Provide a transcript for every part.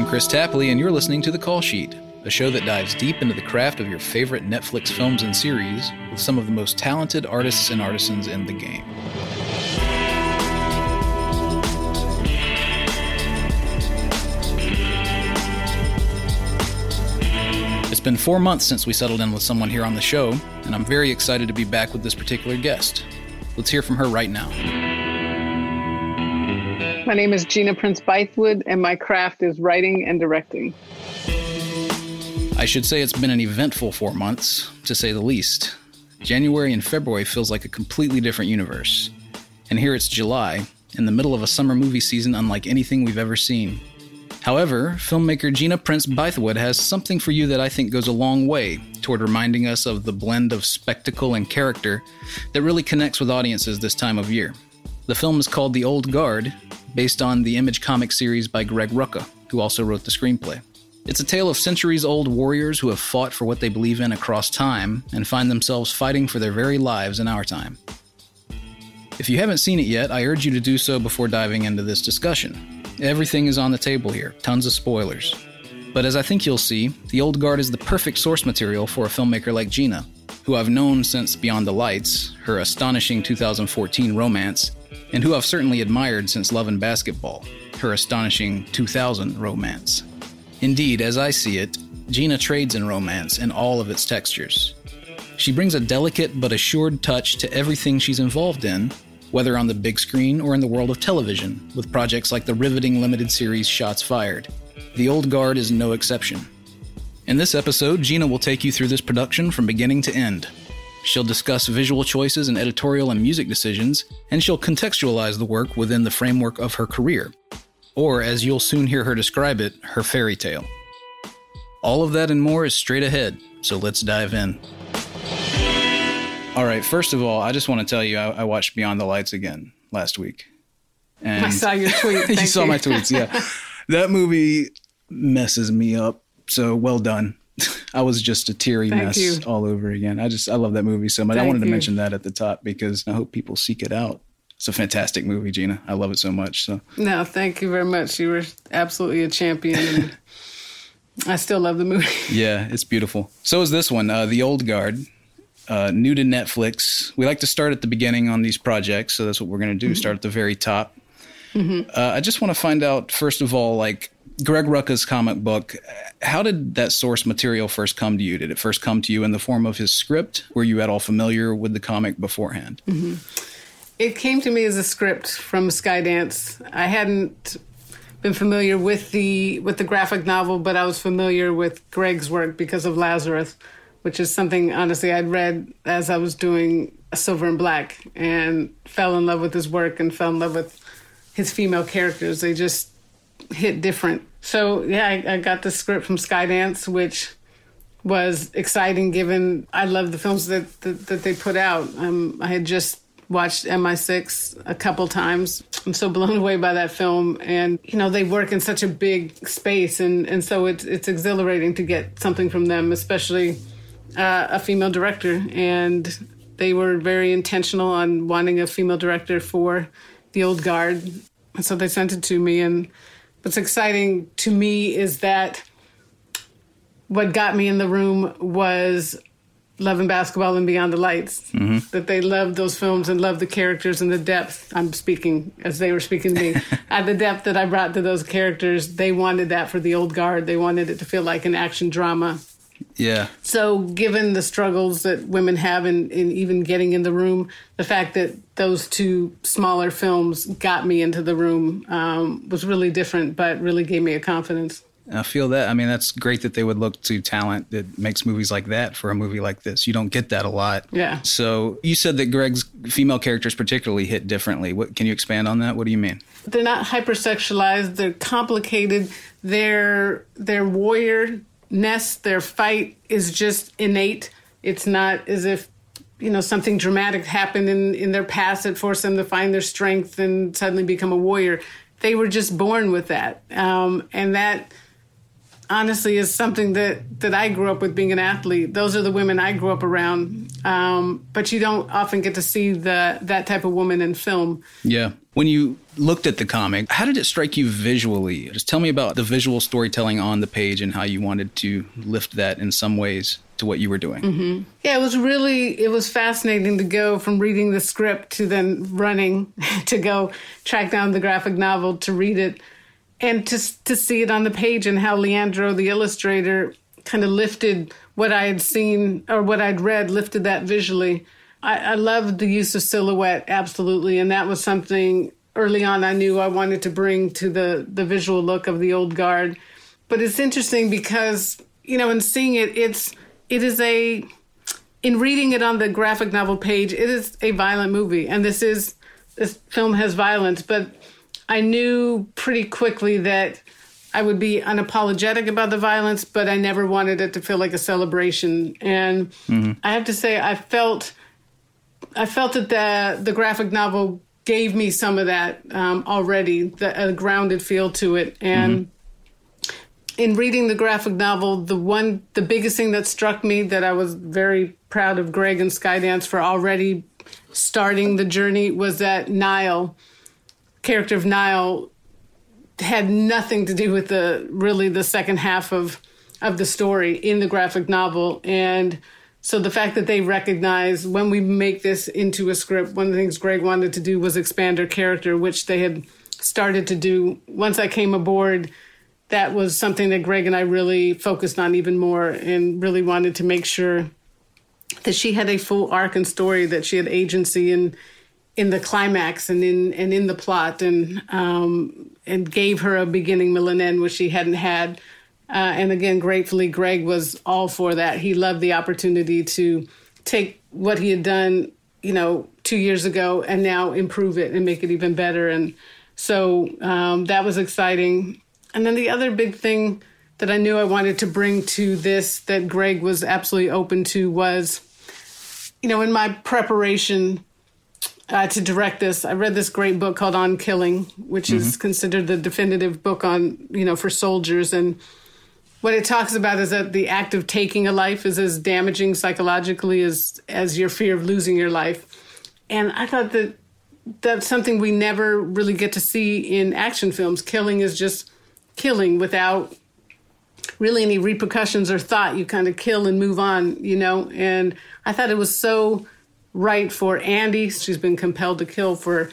I'm Kris Tapley, and you're listening to The Call Sheet, a show that dives deep into the craft of your favorite Netflix films and series with some of the most talented artists and artisans in the game. It's been four months since we settled in with someone here on the show, and I'm very excited to be back with this particular guest. Let's hear from her right now. My name is Gina Prince Bythewood, and my craft is writing and directing. I should say it's been an eventful four months, to say the least. January and February feels like a completely different universe. And here it's July, in the middle of a summer movie season unlike anything we've ever seen. However, filmmaker Gina Prince Bythewood has something for you that I think goes a long way toward reminding us of the blend of spectacle and character that really connects with audiences this time of year. The film is called The Old Guard, based on the Image comic series by Greg Rucka, who also wrote the screenplay. It's a tale of centuries old warriors who have fought for what they believe in across time and find themselves fighting for their very lives in our time. If you haven't seen it yet, I urge you to do so before diving into this discussion. Everything is on the table here, tons of spoilers. But as I think you'll see, The Old Guard is the perfect source material for a filmmaker like Gina, who I've known since Beyond the Lights, her astonishing 2014 romance, and who I've certainly admired since Love and Basketball, her astonishing 2000 romance. Indeed, as I see it, Gina trades in romance in all of its textures. She brings a delicate but assured touch to everything she's involved in, whether on the big screen or in the world of television, with projects like the riveting limited series Shots Fired. The Old Guard is no exception. In this episode, Gina will take you through this production from beginning to end. She'll discuss visual choices and editorial and music decisions, and she'll contextualize the work within the framework of her career, or as you'll soon hear her describe it, her fairy tale. All of that and more is straight ahead, so let's dive in. All right. First of all, I just want to tell you, I, I watched Beyond the Lights again last week. And I saw your tweet. you saw my tweets, yeah. that movie messes me up. So well done. I was just a teary Thank mess you. all over again. I just I love that movie so much. I Thank wanted to mention that at the top because I hope people seek it out. It's a fantastic movie, Gina. I love it so much. So No, thank you very much. You were absolutely a champion. And I still love the movie. yeah, it's beautiful. So is this one, uh, The Old Guard. Uh, new to Netflix. We like to start at the beginning on these projects, so that's what we're going to do. Start at the very top. Uh, I just want to find out, first of all, like Greg Rucka's comic book, how did that source material first come to you? Did it first come to you in the form of his script? Were you at all familiar with the comic beforehand? Mm-hmm. It came to me as a script from Skydance. I hadn't been familiar with the with the graphic novel, but I was familiar with Greg's work because of Lazarus, which is something honestly I'd read as I was doing Silver and Black and fell in love with his work and fell in love with his female characters. They just hit different. So yeah, I, I got the script from Skydance, which was exciting given I love the films that, that, that they put out. Um, I had just watched MI6 a couple times. I'm so blown away by that film. And, you know, they work in such a big space. And, and so it's, it's exhilarating to get something from them, especially uh, a female director. And they were very intentional on wanting a female director for The Old Guard. And so they sent it to me. And what's exciting to me is that what got me in the room was Love and Basketball and Beyond the Lights. Mm-hmm. That they loved those films and loved the characters and the depth. I'm speaking as they were speaking to me. At the depth that I brought to those characters, they wanted that for the old guard. They wanted it to feel like an action drama. Yeah. So, given the struggles that women have in, in even getting in the room, the fact that those two smaller films got me into the room um, was really different, but really gave me a confidence. I feel that. I mean, that's great that they would look to talent that makes movies like that for a movie like this. You don't get that a lot. Yeah. So you said that Greg's female characters particularly hit differently. What can you expand on that? What do you mean? they're not hypersexualized they're complicated They're they're their warriorness their fight is just innate it's not as if you know something dramatic happened in in their past that forced them to find their strength and suddenly become a warrior they were just born with that um, and that honestly is something that that I grew up with being an athlete. Those are the women I grew up around. Um, but you don't often get to see the that type of woman in film. Yeah. When you looked at the comic, how did it strike you visually? Just tell me about the visual storytelling on the page and how you wanted to lift that in some ways to what you were doing. Mm-hmm. Yeah, it was really it was fascinating to go from reading the script to then running to go track down the graphic novel to read it and to to see it on the page and how Leandro, the illustrator, kind of lifted what I had seen or what I'd read, lifted that visually. I, I loved the use of silhouette, absolutely, and that was something early on I knew I wanted to bring to the the visual look of the old guard. But it's interesting because you know, in seeing it, it's it is a in reading it on the graphic novel page, it is a violent movie, and this is this film has violence, but I knew pretty quickly that I would be unapologetic about the violence, but I never wanted it to feel like a celebration. And mm-hmm. I have to say, I felt, I felt that the the graphic novel gave me some of that um, already, the, a grounded feel to it. And mm-hmm. in reading the graphic novel, the one, the biggest thing that struck me that I was very proud of Greg and Skydance for already starting the journey was that Nile character of Nile had nothing to do with the really the second half of of the story in the graphic novel and so the fact that they recognize when we make this into a script one of the things greg wanted to do was expand her character which they had started to do once i came aboard that was something that greg and i really focused on even more and really wanted to make sure that she had a full arc and story that she had agency and in the climax and in and in the plot and um, and gave her a beginning, middle, and end which she hadn't had. Uh, and again, gratefully, Greg was all for that. He loved the opportunity to take what he had done, you know, two years ago and now improve it and make it even better. And so um, that was exciting. And then the other big thing that I knew I wanted to bring to this that Greg was absolutely open to was, you know, in my preparation uh, to direct this. I read this great book called On Killing, which mm-hmm. is considered the definitive book on you know for soldiers. And what it talks about is that the act of taking a life is as damaging psychologically as as your fear of losing your life. And I thought that that's something we never really get to see in action films. Killing is just killing without really any repercussions or thought. You kind of kill and move on, you know. And I thought it was so right for Andy. She's been compelled to kill for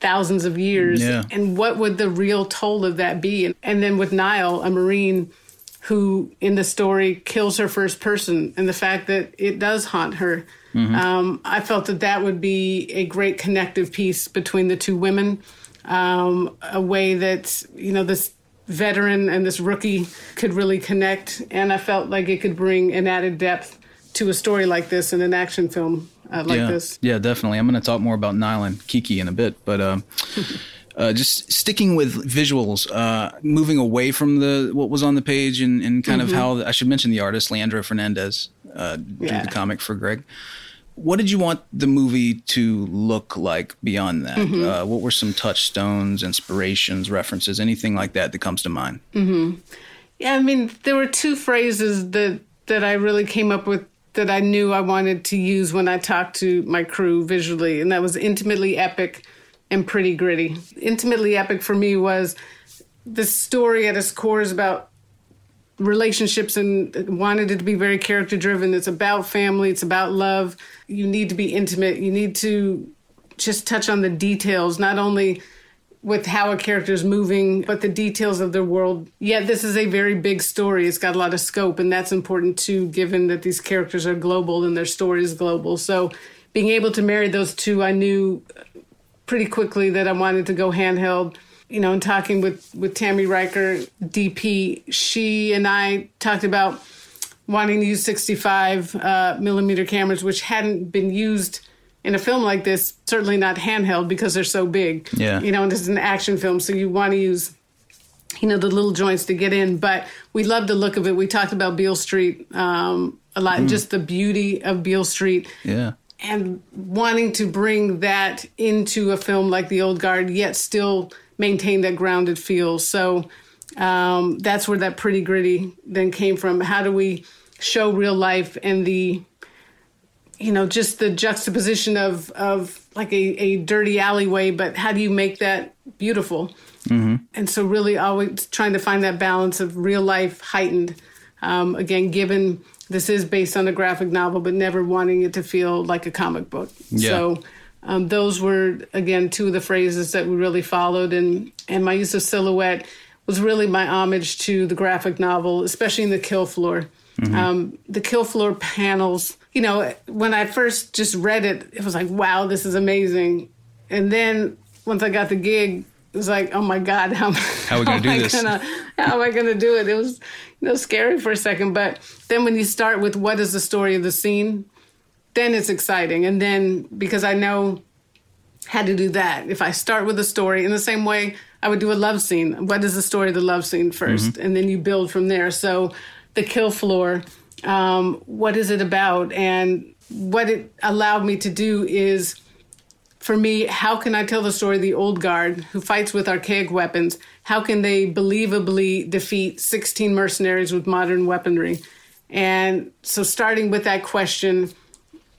thousands of years. Yeah. And what would the real toll of that be? And then with Nile, a Marine who in the story kills her first person, and the fact that it does haunt her. Mm-hmm. Um, I felt that that would be a great connective piece between the two women, um, a way that, you know, this veteran and this rookie could really connect. And I felt like it could bring an added depth to a story like this in an action film uh, like yeah. this. Yeah, definitely. I'm going to talk more about and Kiki in a bit, but uh, uh, just sticking with visuals, uh, moving away from the what was on the page and, and kind mm-hmm. of how I should mention the artist Leandro Fernandez uh, drew yeah. the comic for Greg. What did you want the movie to look like beyond that? Mm-hmm. Uh, what were some touchstones, inspirations, references, anything like that that comes to mind? Mm-hmm. Yeah, I mean, there were two phrases that that I really came up with that I knew I wanted to use when I talked to my crew visually, and that was intimately epic and pretty gritty. Intimately epic for me was the story at its core is about relationships and wanted it to be very character driven. It's about family, it's about love. You need to be intimate. You need to just touch on the details, not only with how a character is moving, but the details of their world. Yet yeah, this is a very big story. It's got a lot of scope, and that's important too, given that these characters are global and their story is global. So being able to marry those two, I knew pretty quickly that I wanted to go handheld. You know, in talking with with Tami Reiker, DP, she and I talked about wanting to use 65 uh, millimeter cameras, which hadn't been used in a film like this, certainly not handheld because they're so big. Yeah. You know, and this is an action film, so you want to use, you know, the little joints to get in. But we love the look of it. We talked about Beale Street um, a lot, mm. just the beauty of Beale Street. Yeah. And wanting to bring that into a film like The Old Guard, yet still maintain that grounded feel. So Um, that's where that pretty gritty then came from. How do we show real life and the, you know, just the juxtaposition of of like a, a dirty alleyway, but how do you make that beautiful? Mm-hmm. And so, really, always trying to find that balance of real life heightened. Um, again, given this is based on a graphic novel, but never wanting it to feel like a comic book. Yeah. So um, those were again two of the phrases that we really followed, and and my use of silhouette was really my homage to the graphic novel, especially in the kill floor. Mm-hmm. Um, the kill floor panels. You know, when I first just read it, it was like, wow, this is amazing. And then once I got the gig, it was like, oh my God, how, how are we going to do this? Gonna, how am I going to do it? It was, you know, scary for a second. But then when you start with what is the story of the scene, then it's exciting. And then because I know how to do that, if I start with a story in the same way I would do a love scene, what is the story of the love scene 1st mm-hmm. And then you build from there. So the kill floor, um, what is it about? And what it allowed me to do is for me, how can I tell the story of the old guard who fights with archaic weapons? How can they believably defeat 16 mercenaries with modern weaponry? And so, starting with that question,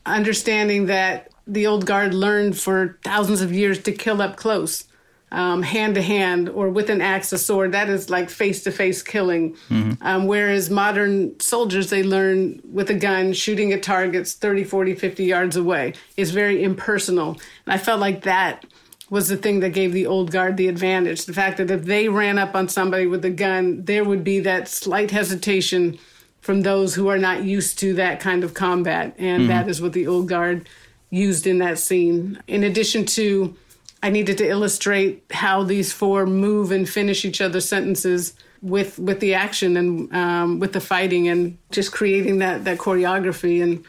understanding that the old guard learned for thousands of years to kill up close, hand to hand, or with an axe, a sword. That is like face to face killing. Mm-hmm. Um, whereas modern soldiers, they learn with a gun, shooting at targets 30, 40, 50 yards away. It's very impersonal. And I felt like that was the thing that gave the old guard the advantage. The fact that if they ran up on somebody with a gun, there would be that slight hesitation from those who are not used to that kind of combat. And mm-hmm. that is what the old guard used in that scene. In addition to, I needed to illustrate how these four move and finish each other's sentences with with the action and um, with the fighting and just creating that that choreography. And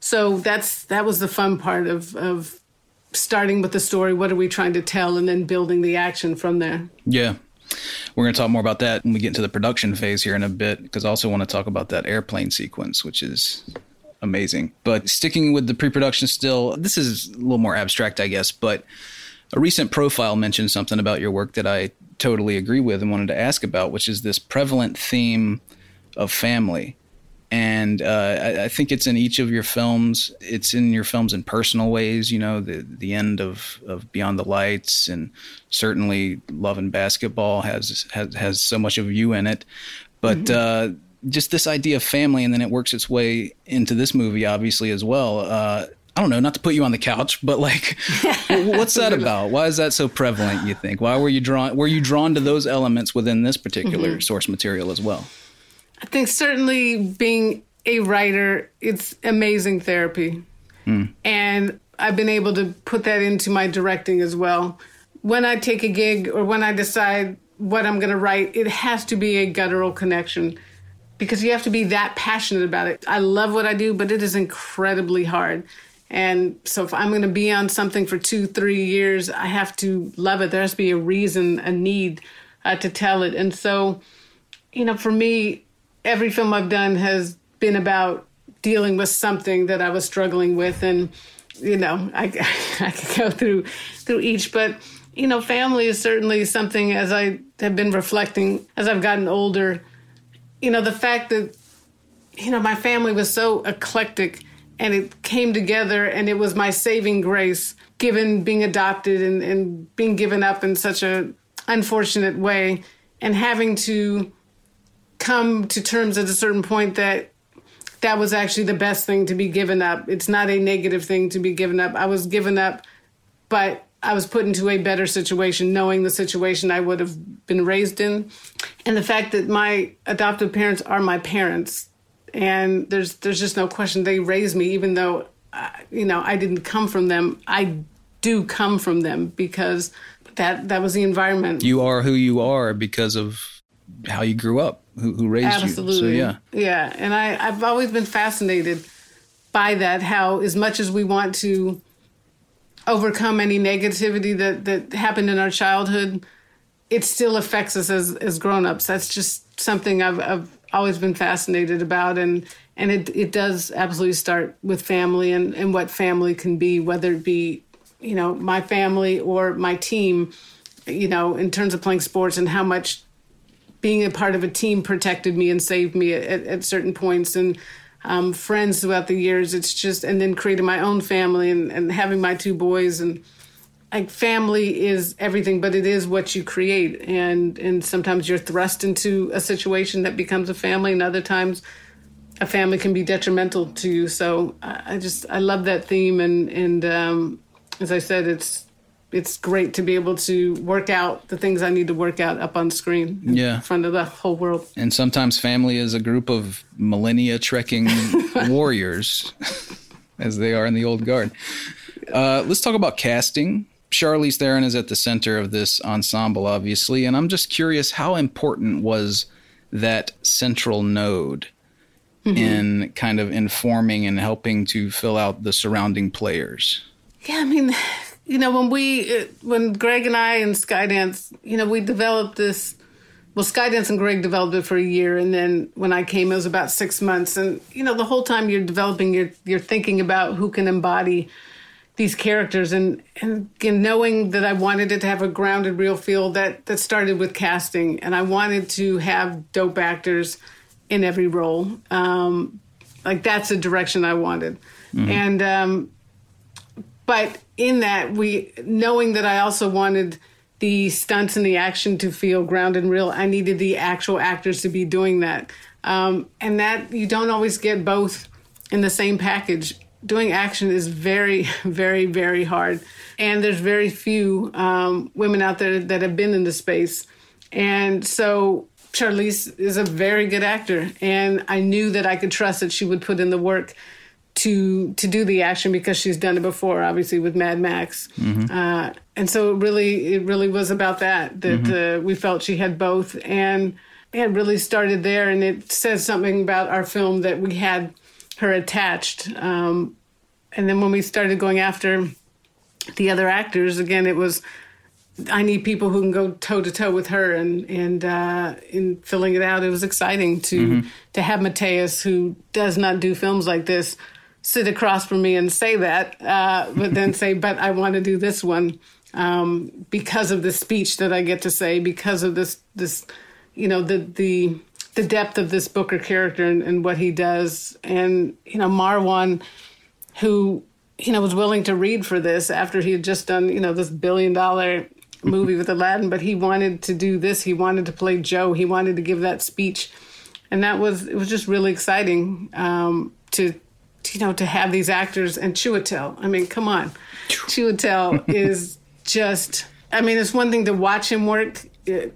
so that's that was the fun part of of starting with the story. What are we trying to tell? And then building the action from there. Yeah. We're going to talk more about that when we get into the production phase here in a bit, because I also want to talk about that airplane sequence, which is amazing. But sticking with the pre production still, this is a little more abstract, I guess, but a recent profile mentioned something about your work that I totally agree with and wanted to ask about, which is this prevalent theme of family and uh, I, I, think it's in each of your films. It's in your films in personal ways. You know, the the end of, of Beyond the Lights, and certainly Love and Basketball has has has so much of you in it. But mm-hmm. uh, just this idea of family, and then it works its way into this movie, obviously as well. Uh, I don't know, not to put you on the couch, but like, what's that about? Why is that so prevalent? You think? Why were you drawn? Were you drawn to those elements within this particular mm-hmm. source material as well? I think certainly being a writer, it's amazing therapy. Mm. And I've been able to put that into my directing as well. When I take a gig or when I decide what I'm going to write, it has to be a guttural connection because you have to be that passionate about it. I love what I do, but it is incredibly hard. And so if I'm going to be on something for two, three years, I have to love it. There has to be a reason, a need uh, to tell it. And so, you know, for me, every film I've done has been about dealing with something that I was struggling with, and you know, I I could go through through each, but you know, family is certainly something as I have been reflecting as I've gotten older. You know, the fact that you know my family was so eclectic and it came together and it was my saving grace given being adopted and, and being given up in such a unfortunate way and having to come to terms at a certain point that that was actually the best thing to be given up. It's not a negative thing to be given up. I was given up, but I was put into a better situation, knowing the situation I would have been raised in. And the fact that my adoptive parents are my parents. And there's there's just no question they raised me, even though uh, you know I didn't come from them. I do come from them because that that was the environment. You are who you are because of how you grew up who, who raised Absolutely. you. So, yeah. Yeah. And I, I've always been fascinated by that, how as much as we want to overcome any negativity that, that happened in our childhood, it still affects us as, as grown-ups. That's just something I've, I've always been fascinated about. And, and it, it does absolutely start with family and, and what family can be, whether it be, you know, my family or my team, you know, in terms of playing sports and how much being a part of a team protected me and saved me at, at certain points and um, friends throughout the years. It's just, and then creating my own family and, and having my two boys and like family is everything, but it is what you create. And, and sometimes you're thrust into a situation that becomes a family and other times a family can be detrimental to you. So I just, I love that theme. And, and, um, as I said, it's, it's great to be able to work out the things I need to work out up on screen yeah. in front of the whole world. And sometimes family is a group of millennia trekking warriors, as they are in the old guard. Uh, let's talk about casting. Charlize Theron is at the center of this ensemble, obviously, and I'm just curious how important was that central node mm-hmm. in kind of informing and helping to fill out the surrounding players? Yeah, I mean, you know, when we, uh, when Greg and I and Skydance, you know, we developed this. Well, Skydance and Greg developed it for a year, and then when I came, it was about six months. And you know, the whole time you're developing, you're you're thinking about who can embody these characters, and and, and knowing that I wanted it to have a grounded, real feel. That that started with casting, and I wanted to have dope actors in every role. Um, like that's the direction I wanted, mm-hmm. and um, but in that we knowing that I also wanted the stunts and the action to feel grounded and real, I needed the actual actors to be doing that. Um, and that you don't always get both in the same package. Doing action is very, very, very hard. And there's very few um, women out there that have been in the space. And so Charlize is a very good actor. And I knew that I could trust that she would put in the work to to do the action because she's done it before, obviously with Mad Max. Mm-hmm. Uh, and so it really it really was about that that mm-hmm. uh, we felt she had both, and it really started there. And it says something about our film that we had her attached. Um, and then when we started going after the other actors, again, it was. I need people who can go toe to toe with her, and and uh, in filling it out, it was exciting to mm-hmm. to have Matthias, who does not do films like this, sit across from me and say that, uh, but then say, but I want to do this one um, because of the speech that I get to say, because of this, this, you know, the, the, the depth of this Booker character and, and what he does. And, you know, Marwan, who, you know, was willing to read for this after he had just done, you know, this billion dollar movie with Aladdin, but he wanted to do this. He wanted to play Joe. He wanted to give that speech. And that was, it was just really exciting um, to, you know, to have these actors and Chiwetel. I mean, come on. Chiwetel is just, I mean, it's one thing to watch him work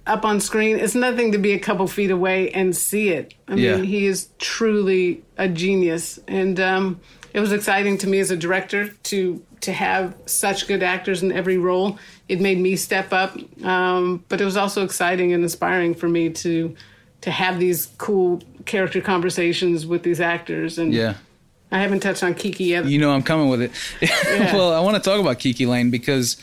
up on screen. It's nothing to be a couple feet away and see it. I yeah. mean, he is truly a genius. And um, it was exciting to me as a director to to have such good actors in every role. It made me step up, um, but it was also exciting and inspiring for me to to have these cool character conversations with these actors and yeah I haven't touched on KiKi yet. You know, I'm coming with it. Yeah. well, I want to talk about KiKi Layne because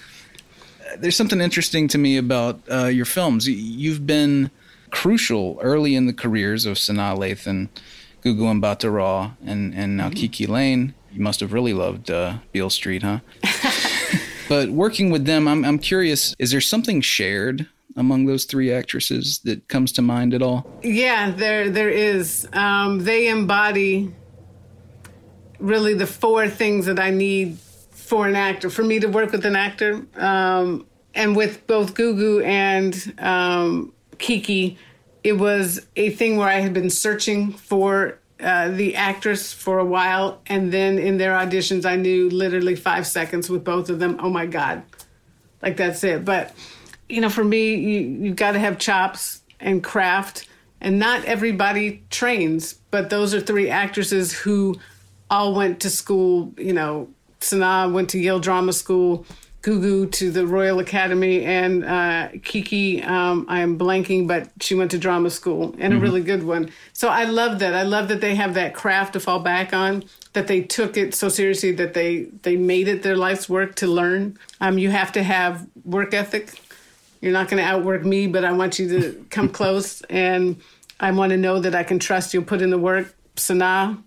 there's something interesting to me about uh, your films. You've been crucial early in the careers of Sanaa Lathan, Gugu Mbatha-Raw, and, and now mm-hmm. KiKi Layne. You must have really loved uh, Beale Street, huh? but working with them, I'm, I'm curious is there something shared among those three actresses that comes to mind at all? Yeah, there there is. Um, they embody really the four things that I need for an actor, for me to work with an actor. Um, and with both Gugu and um, KiKi, it was a thing where I had been searching for uh, the actress for a while. And then in their auditions, I knew literally five seconds with both of them. Oh my God. Like that's it. But, you know, for me, you, you've got to have chops and craft. And not everybody trains, but those are three actresses who all went to school. You know, Sanaa went to Yale Drama School, Gugu to the Royal Academy, and uh, KiKi, um, I am blanking, but she went to drama school and mm-hmm. a really good one. So I love that. I love that they have that craft to fall back on. That they took it so seriously that they they made it their life's work to learn. Um, you have to have work ethic. You're not going to outwork me, but I want you to come close, and I want to know that I can trust you'll put in the work. Sanaa,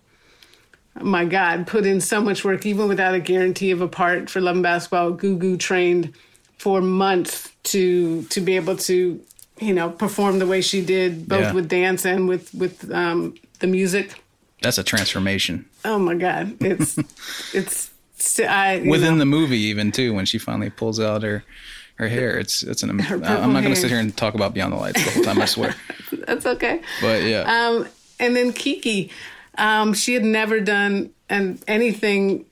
my God, put in so much work, even without a guarantee of a part for Love and Basketball. Gugu trained for months to to be able to you know, perform the way she did, both Yeah. with dance and with with um, the music. That's a transformation Oh my God, it's it's I within know, the movie, even too. When she finally pulls out her her hair, it's it's an. I'm not going to sit here and talk about Beyond the Lights the whole time. I swear. that's okay. But yeah, Um, and then Kiki, um, she had never done an anything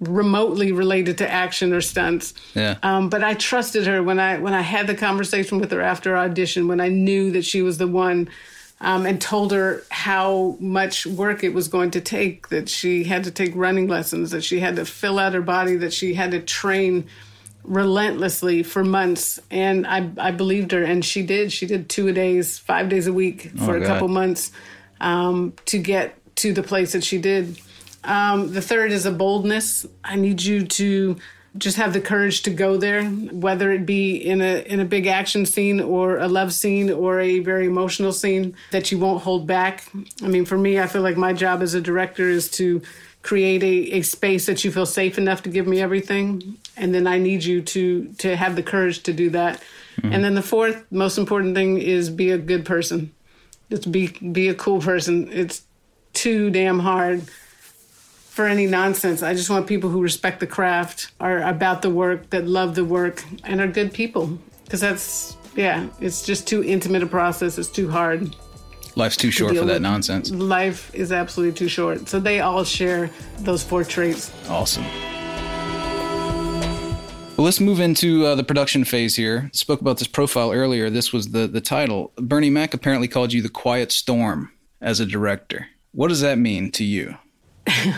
remotely related to action or stunts. Yeah. Um, but I trusted her when I when I had the conversation with her after audition when I knew that she was the one. Um, and told her how much work it was going to take, that she had to take running lessons, that she had to fill out her body, that she had to train relentlessly for months. And I, I believed her, and she did. She did two a days, five days a week for Oh, a God. couple months um, to get to the place that she did. Um, the third is a boldness. I need you to just have the courage to go there, whether it be in a in a big action scene or a love scene or a very emotional scene that you won't hold back. I mean, for me, I feel like my job as a director is to create a, a space that you feel safe enough to give me everything, and then I need you to to have the courage to do that. And then the fourth most important thing is be a good person. Just be be a cool person. It's too damn hard for any nonsense. I just want people who respect the craft, are about the work, that love the work, and are good people. Because that's yeah, it's just too intimate a process. It's too hard. life's too short deal for that with- nonsense. Life is absolutely too short. So they all share those four traits. Awesome. Well, let's move into uh, the production phase here. Spoke about this profile earlier. This was the the title. Bernie Mac apparently called you the Quiet Storm as a director. What does that mean to you?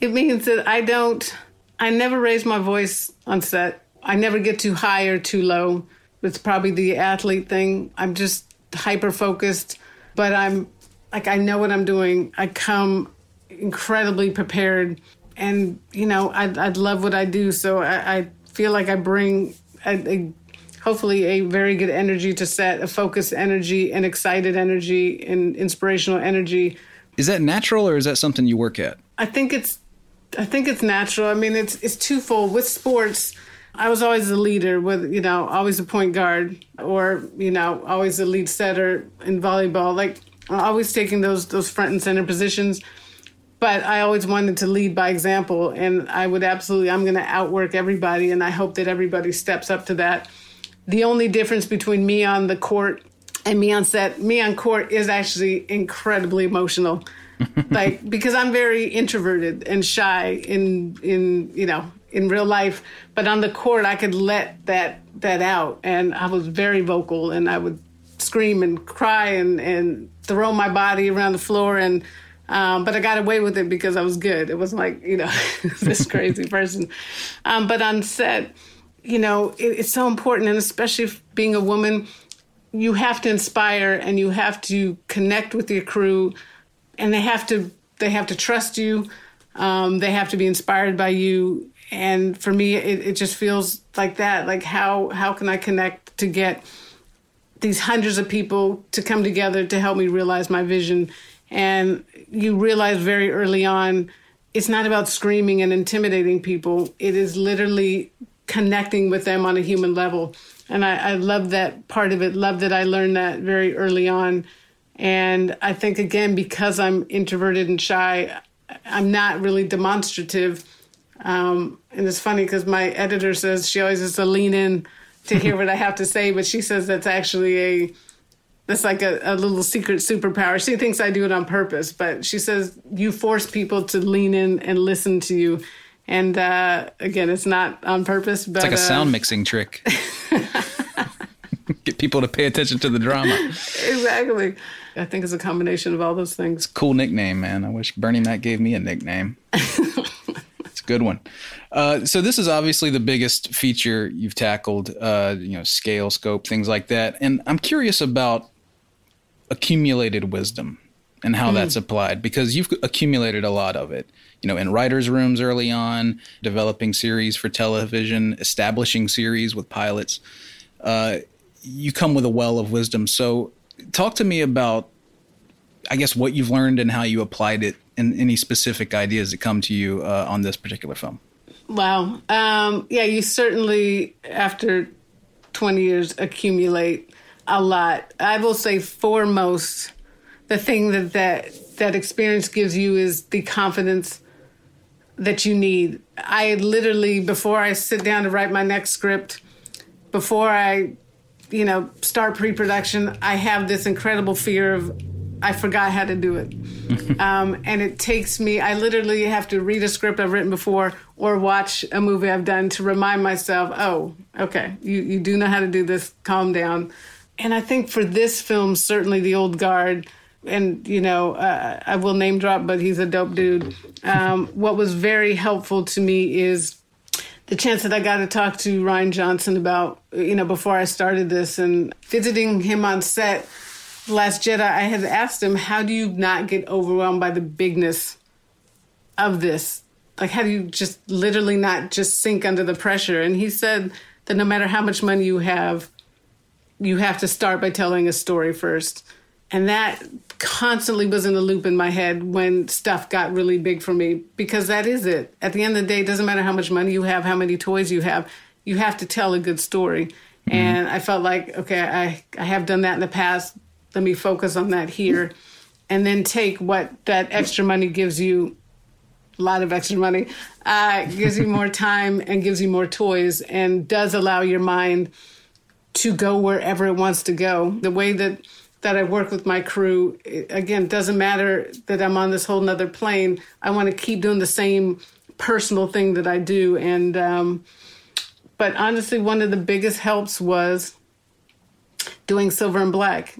It means that I don't, I never raise my voice on set. I never get too high or too low. It's probably the athlete thing. I'm just hyper focused, but I'm like, I know what I'm doing. I come incredibly prepared. And, you know, I, I love what I do. So I, I feel like I bring a, a, hopefully a very good energy to set, a focused energy, an excited energy, and inspirational energy. Is that natural or is that something you work at? I think it's I think it's natural. I mean, it's it's twofold. With sports, I was always the leader, with you know, always a point guard, or you know, always the lead setter in volleyball. Like always taking those those front and center positions. But I always wanted to lead by example, and I would absolutely. I'm going to outwork everybody, and I hope that everybody steps up to that. The only difference between me on the court and me on set, me on court is actually incredibly emotional. like because I'm very introverted and shy in in you know in real life, but on the court I could let that that out, and I was very vocal, and I would scream and cry and and throw my body around the floor and. Um, but I got away with it because I was good. It wasn't like you know this crazy person. Um, but on set, you know, it, it's so important, and especially being a woman, you have to inspire and you have to connect with your crew, and they have to they have to trust you. Um, they have to be inspired by you. And for me, it, it just feels like that. Like how how can I connect to get these hundreds of people to come together to help me realize my vision? And you realize very early on, it's not about screaming and intimidating people. It is literally connecting with them on a human level. And I, I love that part of it. Love that I learned that very early on. And I think, again, because I'm introverted and shy, I'm not really demonstrative. Um, and it's funny because my editor says she always has to lean in to hear what I have to say, but she says that's actually a that's like a, a little secret superpower. She thinks I do it on purpose, but she says you force people to lean in and listen to you. And uh, again, it's not on purpose, but It's like a uh, sound mixing trick. Get people to pay attention to the drama. exactly. I think it's a combination of all those things. Cool nickname, man. I wish Bernie Mac gave me a nickname. it's a good one. Uh, so this is obviously the biggest feature you've tackled. Uh, you know, scale, scope, things like that. And I'm curious about accumulated wisdom and how that's applied because you've accumulated a lot of it. You know, in writers' rooms early on, developing series for television, establishing series with pilots. Uh, you come with a well of wisdom. So, talk to me about, I guess, what you've learned and how you applied it, and any specific ideas that come to you uh, on this particular film. Wow. Um, yeah, you certainly, after 20 years, accumulate a lot. I will say foremost, the thing that that, that experience gives you is the confidence that you need. I literally, before I sit down to write my next script, before I, you know, start pre production, I have this incredible fear of I forgot how to do it. um, and it takes me, I literally have to read a script I've written before or watch a movie I've done to remind myself, oh, okay, you, you do know how to do this, calm down. And I think for this film, certainly The Old Guard, and you know, uh, I will name drop, but he's a dope dude. Um, what was very helpful to me is the chance that I got to talk to Rian Johnson about, you know, before I started this and visiting him on set Last Jedi, I had asked him, how do you not get overwhelmed by the bigness of this? Like, how do you just literally not just sink under the pressure? And he said that no matter how much money you have, you have to start by telling a story first. And that constantly was in the loop in my head when stuff got really big for me because that is it. At the end of the day, it doesn't matter how much money you have, how many toys you have, you have to tell a good story. Mm-hmm. And I felt like, okay, I, I have done that in the past let me focus on that here and then take what that extra money gives you a lot of extra money uh, gives you more time and gives you more toys and does allow your mind to go wherever it wants to go the way that that i work with my crew again doesn't matter that i'm on this whole nother plane i want to keep doing the same personal thing that i do and um, but honestly one of the biggest helps was doing silver and black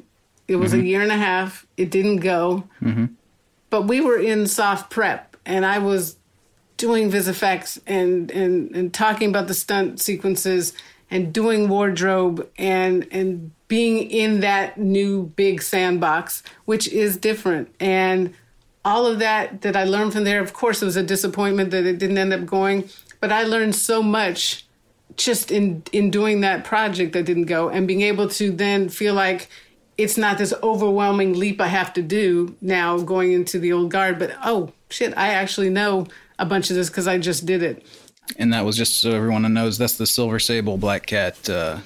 it was mm-hmm. a year and a half. It didn't go. Mm-hmm. But we were in soft prep, and I was doing vis effects and, and, and talking about the stunt sequences and doing wardrobe and and being in that new big sandbox, which is different. And all of that that I learned from there, of course, it was a disappointment that it didn't end up going, but I learned so much just in in doing that project that didn't go and being able to then feel like it's not this overwhelming leap I have to do now going into the old guard, but oh shit, I actually know a bunch of this because I just did it. And that was just so everyone knows that's the Silver Sable Black Cat uh,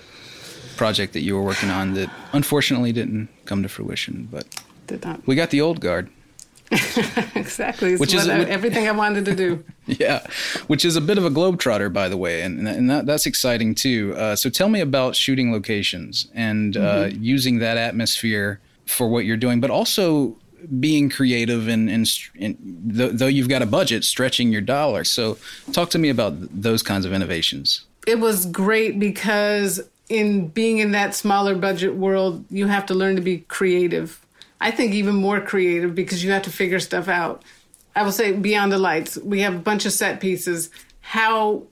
project that you were working on that unfortunately didn't come to fruition, but did not. We got the old guard. exactly. It's which is I, everything I wanted to do. yeah, which is a bit of a globetrotter, by the way, and and that, that's exciting too. Uh, so tell me about shooting locations and uh, mm-hmm. uh, using that atmosphere for what you're doing, but also being creative and, and, and th- though you've got a budget, stretching your dollar. So talk to me about those kinds of innovations. It was great because in being in that smaller budget world, you have to learn to be creative I think even more creative because you have to figure stuff out. I will say beyond the lights, we have a bunch of set pieces. How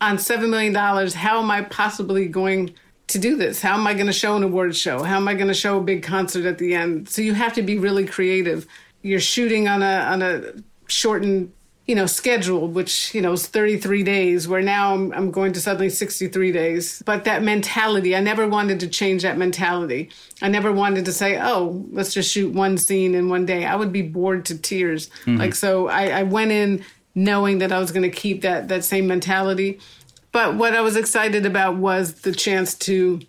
on $7 million, how am I possibly going to do this? How am I going to show an awards show? How am I going to show a big concert at the end? So you have to be really creative. You're shooting on a on a shortened you know, scheduled, which, you know, is 33 days, where now I'm, I'm going to suddenly 63 days. But that mentality, I never wanted to change that mentality. I never wanted to say, oh, let's just shoot one scene in one day. I would be bored to tears. Mm-hmm. Like, so I, I went in knowing that I was going to keep that, that same mentality. But what I was excited about was the chance to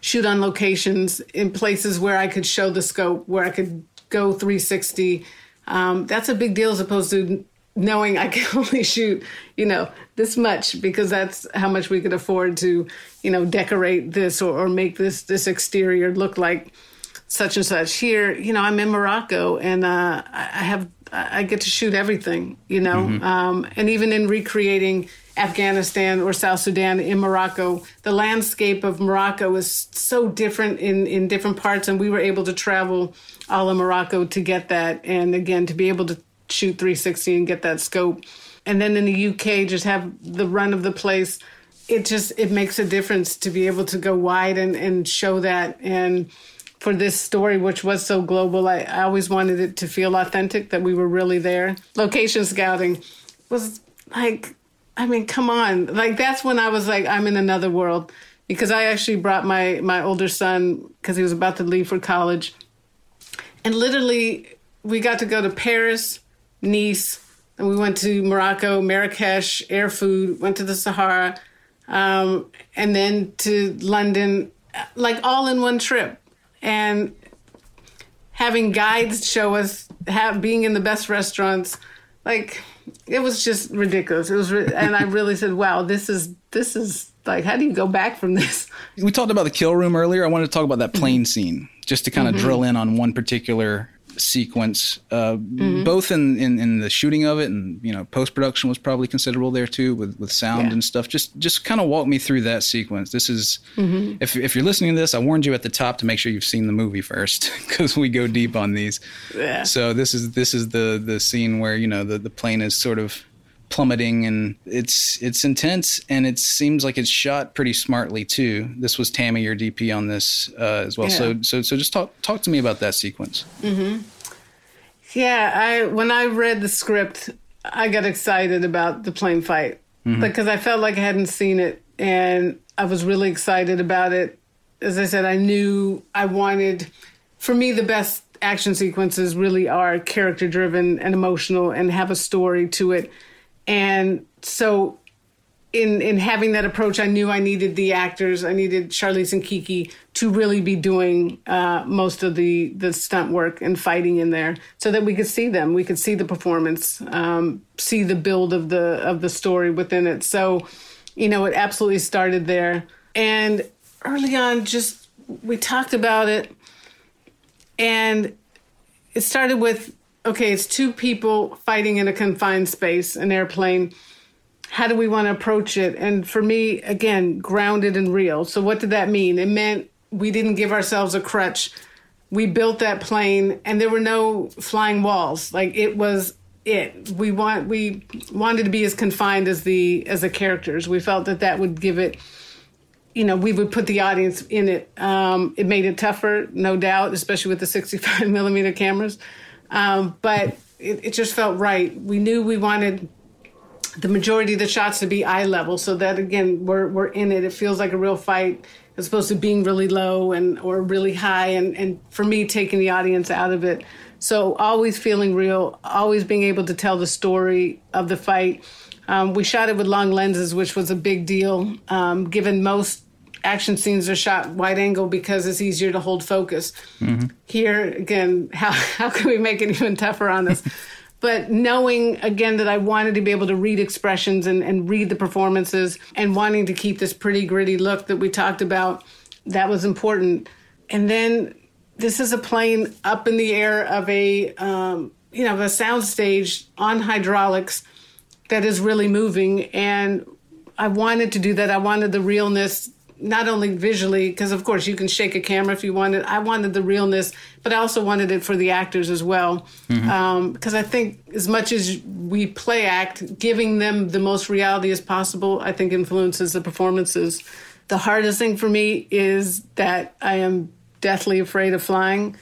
shoot on locations in places where I could show the scope, where I could go 360. Um, that's a big deal as opposed to knowing I can only shoot, you know, this much because that's how much we could afford to, you know, decorate this or, or make this this exterior look like such and such. Here, you know, I'm in Morocco and uh, I have I get to shoot everything, you know, mm-hmm. um, and even in recreating Afghanistan or South Sudan in Morocco, the landscape of Morocco is so different in in different parts, and we were able to travel all of Morocco to get that, and again to be able to shoot 360 and get that scope. And then in the UK, just have the run of the place. It just it makes a difference to be able to go wide and, and show that. And for this story, which was so global, I, I always wanted it to feel authentic, that we were really there. Location scouting was like, I mean, come on. Like that's when I was like, I'm in another world. Because I actually brought my my older son because he was about to leave for college. And literally we got to go to Paris, Nice, and we went to Morocco, Marrakesh, Erfoud, went to the Sahara, um, and then to London like all in one trip. And having guides show us have being in the best restaurants, like it was just ridiculous. It was, and I really said, "Wow, this is this is like, how do you go back from this?" We talked about the kill room earlier. I wanted to talk about that plane scene, just to kind of drill in on one particular sequence, uh, both in, in, in the shooting of it and you know post production was probably considerable there too with, with sound Yeah. and stuff. Just just kind of walk me through that sequence. This is if if you're listening to this, I warned you at the top to make sure you've seen the movie first because we go deep on these. Yeah. So this is this is the the scene where you know the the plane is sort of plummeting and it's it's intense and it seems like it's shot pretty smartly too. This was Tami your DP on this uh, as well. Yeah. So so so just talk talk to me about that sequence. Yeah, I when I read the script, I got excited about the plane fight because I felt like I hadn't seen it, and I was really excited about it. As I said, I knew I wanted. For me, the best action sequences really are character driven and emotional and have a story to it, and so in in having that approach, I knew I needed the actors. I needed Charlize and KiKi to really be doing uh, most of the the stunt work and fighting in there, so that we could see them. We could see the performance, um, see the build of the of the story within it. So, you know, it absolutely started there. And early on, just we talked about it, and it started with okay, it's two people fighting in a confined space, an airplane how do we want to approach it? And for me, again, grounded and real. So what did that mean? It meant we didn't give ourselves a crutch. We built that plane and there were no flying walls. Like it was it. We want we wanted to be as confined as the as the characters. We felt that that would give it you know, we would put the audience in it. Um, it made it tougher, no doubt, especially with the 65 millimeter cameras. Um, but it, it just felt right. We knew we wanted the majority of the shots to be eye level. So that again we're we're in it. It feels like a real fight as opposed to being really low and or really high and and for me taking the audience out of it. So always feeling real always being able to tell the story of the fight. Um, we shot it with long lenses which was a big deal um, given most action scenes are shot wide angle because it's easier to hold focus here again how, how can we make it even tougher on us but knowing again that I wanted to be able to read expressions and, and read the performances and wanting to keep this pretty gritty look that we talked about, that was important. And then this is a plane up in the air of a um, you know a sound stage on hydraulics that is really moving and I wanted to do that. I wanted the realness, not only visually, because of course you can shake a camera if you wanted. I wanted the realness, but I also wanted it for the actors as well. Mm-hmm. Um, because I think as much as we play act, giving them the most reality as possible, I think influences the performances. The hardest thing for me is that I am deathly afraid of flying.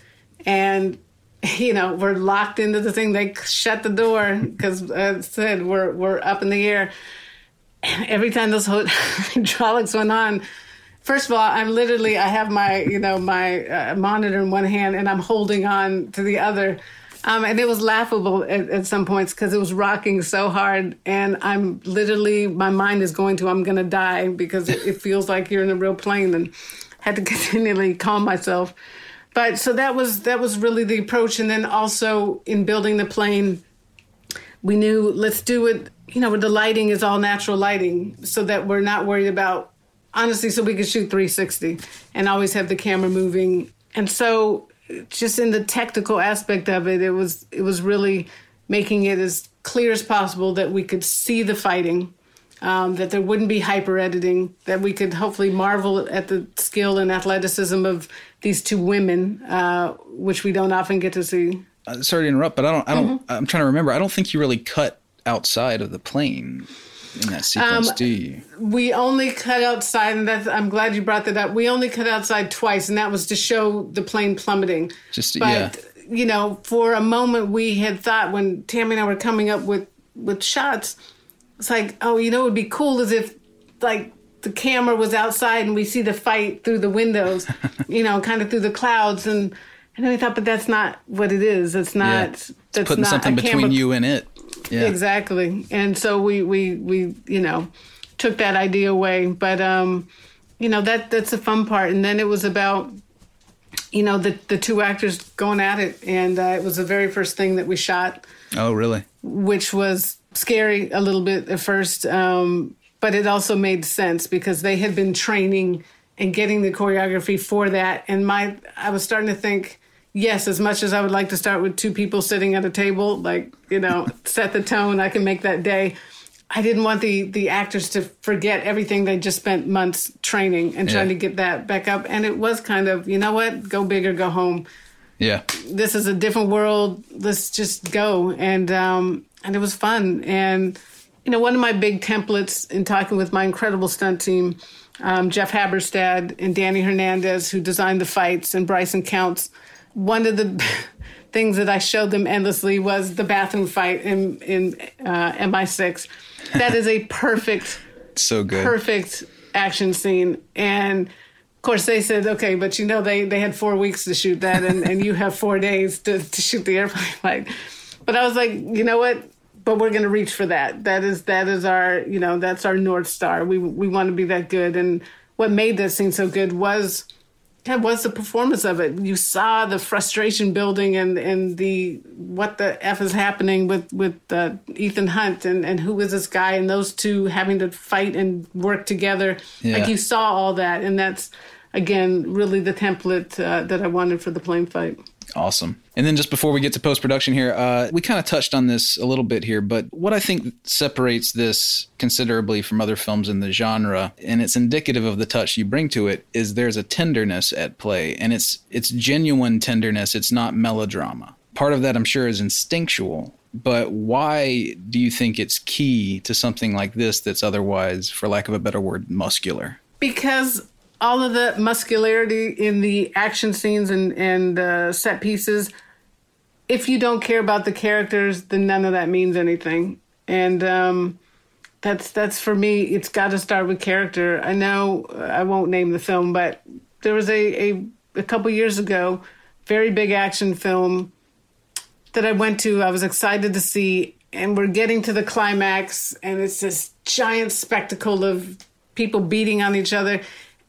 And you know, we're locked into the thing. They shut the door because, uh, as I said, we're we're up in the air. Every time those hydraulics went on, first of all, I'm literally I have my you know my uh, monitor in one hand and I'm holding on to the other. Um, and it was laughable at, at some points because it was rocking so hard, and I'm literally my mind is going to I'm gonna die because it, it feels like you're in a real plane, and had to continually calm myself. But so that was that was really the approach, and then also in building the plane, we knew let's do it. You know, the lighting is all natural lighting, so that we're not worried about honestly, so we could shoot 360 and always have the camera moving. And so, just in the technical aspect of it, it was it was really making it as clear as possible that we could see the fighting. Um, that there wouldn't be hyper editing, that we could hopefully marvel at the skill and athleticism of these two women, uh, which we don't often get to see. Uh, sorry to interrupt, but I don't I don't I'm trying to remember. I don't think you really cut outside of the plane in that um, sequence, do you? We only cut outside, and that's, I'm glad you brought that up. We only cut outside twice, and that was to show the plane plummeting. Just but yeah. you know, for a moment, we had thought when Tami and I were coming up with with shots, it's like, oh, you know, it would be cool as if like the camera was outside and we see the fight through the windows, you know, kind of through the clouds, and and then we thought, but that's not what it is. It's not. Yeah. That's It's putting not something between camera you and it. Yeah. Exactly. And so we, we, we, you know, took that idea away. But, um, you know that that's the fun part. And then it was about you know the the two actors going at it, and uh, it was the very first thing that we shot. Oh, really? Which was scary a little bit at first, um, but it also made sense because they had been training and getting the choreography for that. And my I was starting to think, yes, as much as I would like to start with two people sitting at a table, like you know, set the tone, I can make that day. I didn't want the the actors to forget everything they just spent months training and trying to get that back up. And it was kind of, you know what, go big or go home. Yeah, this is a different world. Let's just go. And um, and it was fun. And you know, one of my big templates in talking with my incredible stunt team, um, Jeff Habberstad and Danny Hernandez, who designed the fights, and Bryson Counts. One of the things that I showed them endlessly was the bathroom fight in in uh, MI6 that is a perfect, so good, perfect action scene. And of course, they said, okay, but you know, they they had four weeks to shoot that, and, and you have four days to, to shoot the airplane fight. But I was like, you know what? But we're going to reach for that. That is that is our you know that's our north star. We we want to be that good. And what made that scene so good was that was the performance of it. You saw the frustration building and and the what the f is happening with with uh, Ethan Hunt and and who is this guy and those two having to fight and work together. Yeah. Like you saw all that, and that's again really the template uh, that I wanted for the plane fight. Awesome. And then just before we get to post production here, uh, we kind of touched on this a little bit here, but what I think separates this considerably from other films in the genre, and it's indicative of the touch you bring to it, is there's a tenderness at play, and it's it's genuine tenderness. It's not melodrama. Part of that, I'm sure, is instinctual. But why do you think it's key to something like this that's otherwise, for lack of a better word, muscular? Because all of the muscularity in the action scenes and and uh, set pieces. If you don't care about the characters, then none of that means anything. And um, that's that's for me. It's got to start with character. I know uh, I won't name the film, but there was a a, a couple years ago, very big action film that I went to. I was excited to see, and we're getting to the climax, and it's this giant spectacle of people beating on each other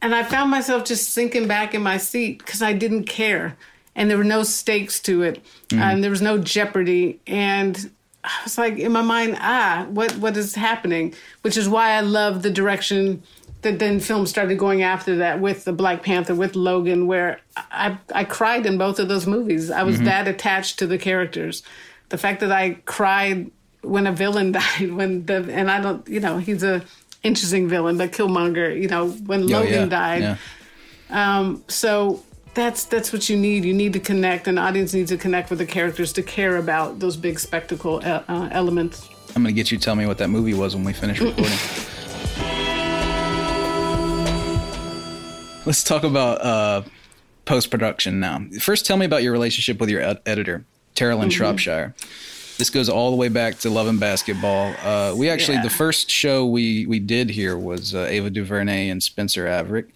and I found myself just sinking back in my seat because I didn't care. And there were no stakes to it. Mm. And there was no jeopardy. And I was like, in my mind, ah, what, what is happening? Which is why I love the direction that then film started going after that with the Black Panther, with Logan, where I, I cried in both of those movies. I was mm-hmm. that attached to the characters. The fact that I cried when a villain died, when the, and I don't, you know, he's a, interesting villain, but Killmonger, you know, when oh, Logan yeah, died. Yeah. Um, so that's that's what you need. You need to connect. An audience needs to connect with the characters to care about those big spectacle uh, uh elements. I'm gonna get you to tell me what that movie was when we finish recording. Let's talk about uh, post production now. First, tell me about your relationship with your ed- editor, Terilyn mm-hmm. Shropshire. This goes all the way back to Love and Basketball. Uh, we actually yeah. the first show we we did here was uh, Ava DuVernay and Spencer Averick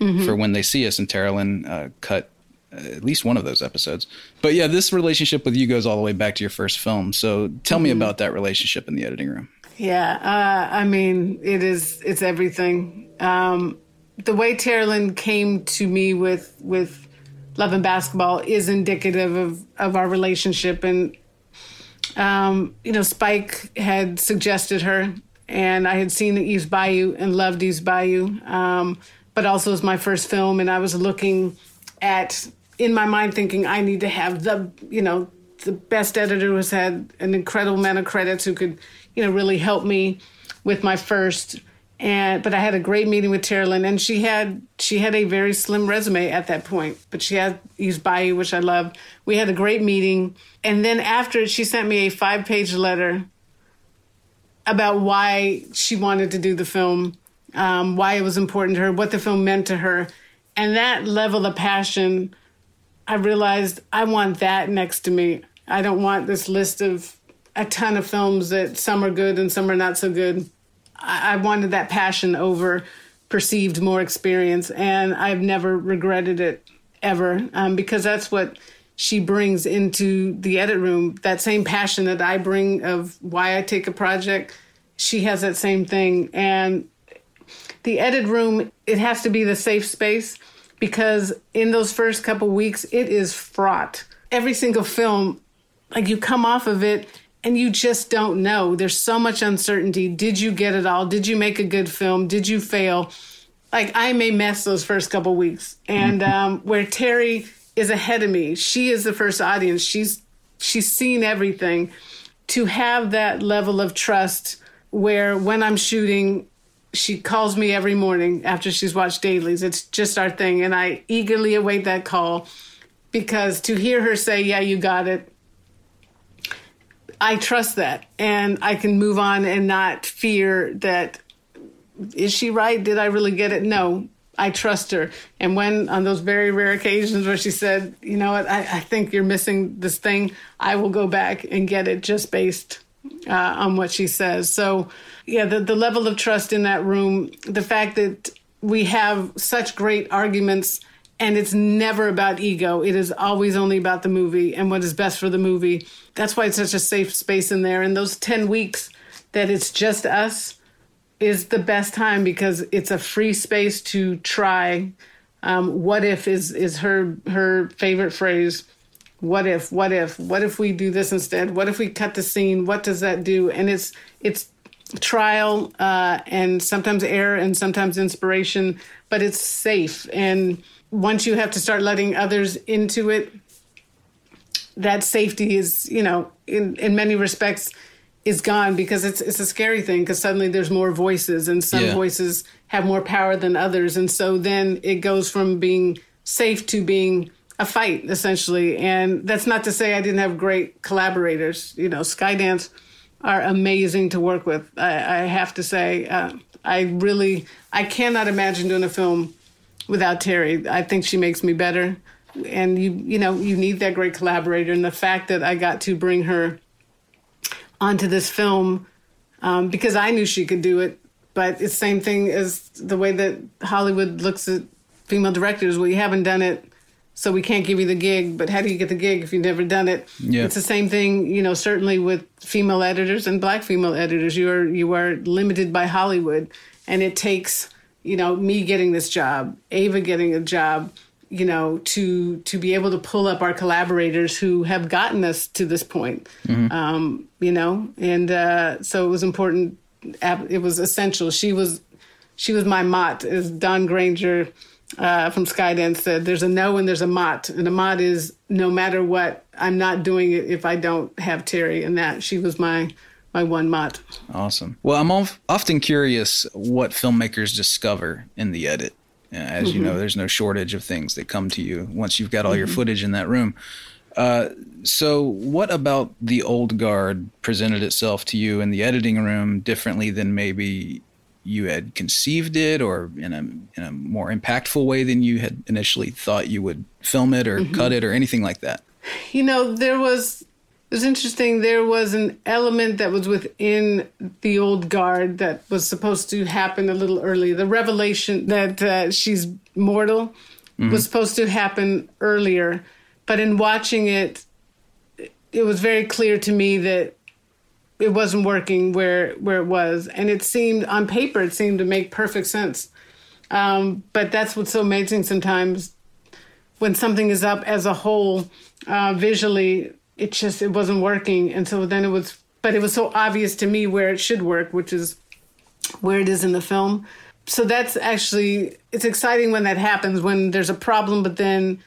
mm-hmm. for when they see us, and Terilyn uh, cut uh, at least one of those episodes. But yeah, this relationship with you goes all the way back to your first film. So tell mm-hmm. me about that relationship in the editing room. Yeah, uh, I mean, it is it's everything. Um, the way Terilyn came to me with with Love and Basketball is indicative of of our relationship and um, you know, Spike had suggested her, and I had seen Eve's Bayou and loved Eve's Bayou. Um, but also, it was my first film, and I was looking at, in my mind, thinking I need to have the, you know, the best editor who has had an incredible amount of credits who could, you know, really help me with my first and but I had a great meeting with Terilyn, and she had she had a very slim resume at that point, but she had Eve's Bayou, which I love. We had a great meeting, and then after she sent me a five page letter about why she wanted to do the film, um, why it was important to her, what the film meant to her, and that level of passion. I realized I want that next to me. I don't want this list of a ton of films that some are good and some are not so good. I wanted that passion over perceived more experience, and I've never regretted it ever um, because that's what she brings into the edit room. That same passion that I bring of why I take a project, she has that same thing, and the edit room, it has to be the safe space because in those first couple weeks, it is fraught. Every single film, like you come off of it and you just don't know. There's so much uncertainty. Did you get it all? Did you make a good film? Did you fail? Like I may mess those first couple weeks, and mm-hmm. um, where Terry is ahead of me, she is the first audience. She's she's seen everything. To have that level of trust, where when I'm shooting, she calls me every morning after she's watched dailies. It's just our thing. And I eagerly await that call because to hear her say, Yeah, you got it, I trust that. And I can move on and not fear that, is she right? Did I really get it? No, I trust her. And when on those very rare occasions where she said, You know what, I, I think you're missing this thing, I will go back and get it just based uh, on what she says. So, yeah, the, the level of trust in that room, the fact that we have such great arguments and it's never about ego. It is always only about the movie and what is best for the movie. That's why it's such a safe space in there. And those 10 weeks that it's just us is the best time because it's a free space to try. Um, what if is is her her favorite phrase what if what if what if we do this instead? What if we cut the scene? What does that do? And it's it's trial uh, and sometimes error and sometimes inspiration but it's safe. And once you have to start letting others into it that safety is you know in in many respects is gone because it's it's a scary thing because suddenly there's more voices and some yeah. voices have more power than others. And so then it goes from being safe to being a fight essentially. And that's not to say i didn't have great collaborators. You know skydance are amazing to work with. I, I have to say uh, i really i cannot imagine doing a film without terry. I think she makes me better. And you you know you need that great collaborator. And the fact that i got to bring her onto this film um, because i knew she could do it. But it's the same thing as the way that hollywood looks at female directors. Well you haven't done it so we can't give you the gig but how do you get the gig if you've never done it yeah. it's the same thing you know certainly with female editors and black female editors you are you are limited by hollywood and it takes you know me getting this job ava getting a job you know to to be able to pull up our collaborators who have gotten us to this point mm-hmm. um, you know and uh, so it was important it was essential she was she was my mot as don granger uh, from Skydance said, "There's a no and there's a mott, and a mott is no matter what, I'm not doing it if I don't have Terry." And that she was my my one mott. Awesome. Well, I'm often curious what filmmakers discover in the edit. As mm-hmm. you know, mm-hmm. there's no shortage of things that come to you once you've got all mm-hmm. your footage in that room. Uh, so, what about the old guard presented itself to you in the editing room differently than maybe you had conceived it or in a, in a more impactful way than you had initially thought you would film it or mm-hmm. cut it or anything like that? You know, there was, it was interesting. There was an element that was within the old guard that was supposed to happen a little early. The revelation that uh, she's mortal mm-hmm. was supposed to happen earlier. But in watching it, it was very clear to me that it wasn't working where where it was, and it seemed on paper it seemed to make perfect sense. Um, but that's what's so amazing sometimes when something is up as a whole uh, visually, it just it wasn't working, and so then it was. But it was so obvious to me where it should work, which is where it is in the film. So that's actually it's exciting when that happens when there's a problem, but then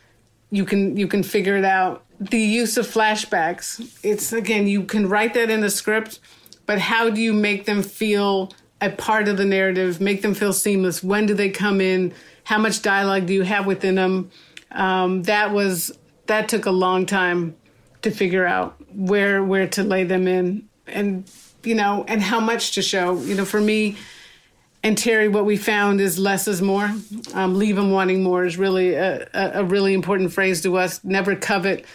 you can you can figure it out the use of flashbacks. It's again, you can write that in the script, but how do you make them feel a part of the narrative, make them feel seamless? When do they come in? How much dialogue do you have within them? Um, that was that took a long time to figure out where where to lay them in, and you know, and how much to show. You know, for me, and Terry, what we found is less is more. Um, leave them wanting more is really a, a, a, really important phrase to us. Never covet.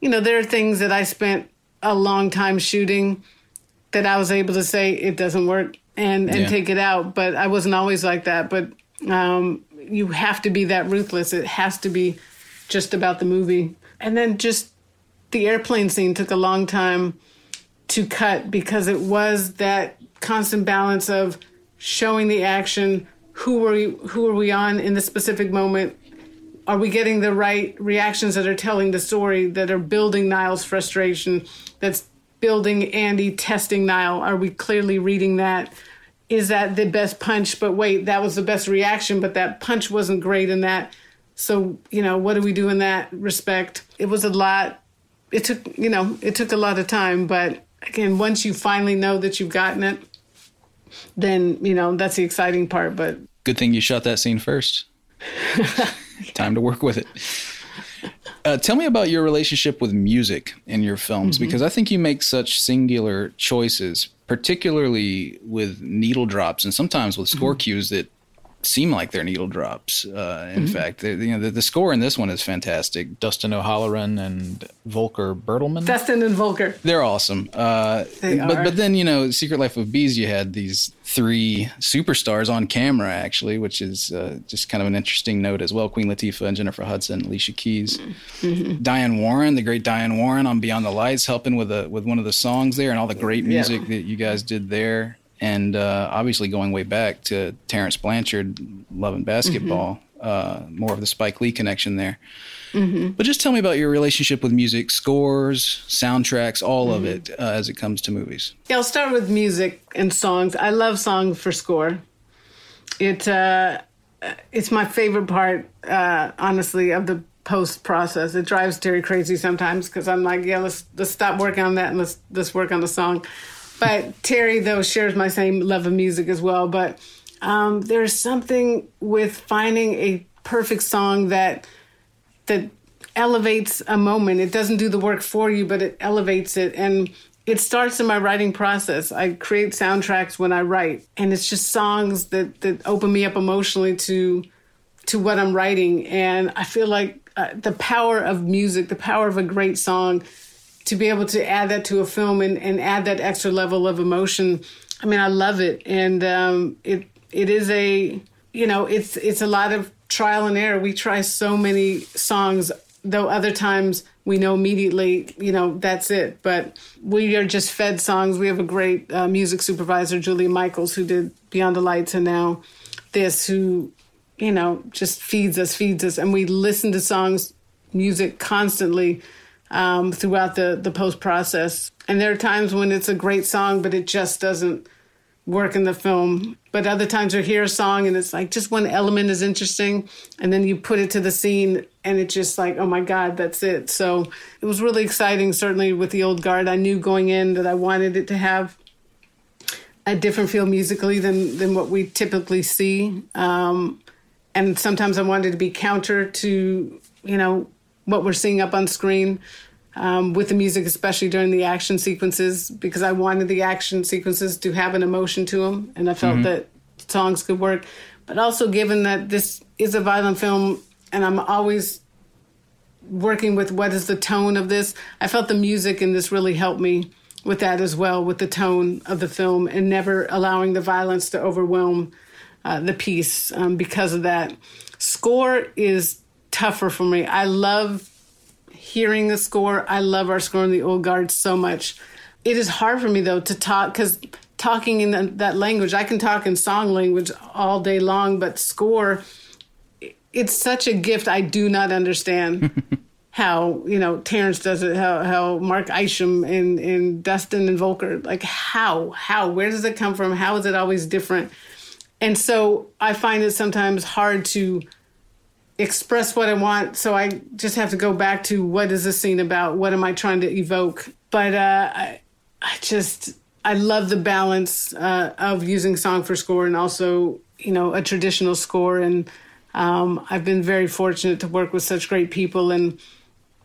You know, there are things that I spent a long time shooting that I was able to say it doesn't work and and yeah. take it out. But I wasn't always like that. But um, you have to be that ruthless. It has to be just about the movie. And then just the airplane scene took a long time to cut because it was that constant balance of showing the action, who were we who are we on in the specific moment are we getting the right reactions that are telling the story that are building Nile's frustration that's building Andy testing Nile? Are we clearly reading that? Is that the best punch? But wait that was the best reaction but that punch wasn't great in that. So you know what do we do in that respect? It was a lot. It took you know it took a lot of time but again once you finally know that you've gotten it then you know that's the exciting part but good thing you shot that scene first time to work with it uh, tell me about your relationship with music in your films mm-hmm. because i think you make such singular choices particularly with needle drops and sometimes with score mm-hmm. cues that seem like they're needle drops. Uh, in mm-hmm. fact, the, you know, the, the, score in this one is fantastic. Dustin O'Halloran and Volker Bertelmann. Dustin and Volker. They're awesome. Uh, they but, are. but then, you know, Secret Life of Bees, you had these three superstars on camera, actually, which is uh, just kind of an interesting note as well. Queen Latifah and Jennifer Hudson, Alicia Keys. Mm-hmm. Diane Warren, the great Diane Warren on Beyond the Lights, helping with, a, with one of the songs there and all the great music yeah. that you guys did there and uh, obviously going way back to Terence Blanchard, Love and Basketball, mm-hmm. uh, more of the Spike Lee connection there. Mm-hmm. But just tell me about your relationship with music, scores, soundtracks, all mm-hmm. of it uh, as it comes to movies. Yeah, I'll start with music and songs. I love songs for score. It uh, it's my favorite part, uh, honestly, of the post process. It drives Terry crazy sometimes because I'm like, yeah, let's let's stop working on that and let's let's work on the song. But Terry, though, shares my same love of music as well. But um, there's something with finding a perfect song that that elevates a moment. It doesn't do the work for you, but it elevates it. And it starts in my writing process. I create soundtracks when I write, and it's just songs that that open me up emotionally to to what I'm writing. And I feel like uh, the power of music, the power of a great song to be able to add that to a film and, and add that extra level of emotion. I mean, I love it. And um, it it is a you know, it's it's a lot of trial and error. We try so many songs, though other times we know immediately, you know, that's it. But we are just fed songs. We have a great uh, music supervisor, Julia Michels, who did Beyond the Lights and now this, who, you know, just feeds us, feeds us. And we listen to songs, music constantly um, throughout the, the post process. And there are times when it's a great song, but it just doesn't work in the film. But other times you hear a song and it's like just one element is interesting, and then you put it to the scene and it's just like, oh my God, that's it. So it was really exciting, certainly with the old guard. I knew going in that I wanted it to have a different feel musically than, than what we typically see. Um, and sometimes I wanted to be counter to, you know, what we're seeing up on screen um, with the music, especially during the action sequences, because I wanted the action sequences to have an emotion to them, and I felt mm-hmm. that songs could work. But also, given that this is a violent film, and I'm always working with what is the tone of this, I felt the music in this really helped me with that as well, with the tone of the film, and never allowing the violence to overwhelm uh, the piece um, because of that. Score is tougher for me. I love hearing the score. I love our score in the old guard so much. It is hard for me though to talk because talking in the, that language, I can talk in song language all day long, but score, it's such a gift. I do not understand. how you know Terence does it, how how Mark Isham and and Dustin and Volker, like how how where does it come from? How is it always different? And so I find it sometimes hard to express what I want. So I just have to go back to what is this scene about? What am I trying to evoke? But uh, I, I just I love the balance uh, of using song for score and also you know a traditional score. And um, I've been very fortunate to work with such great people. And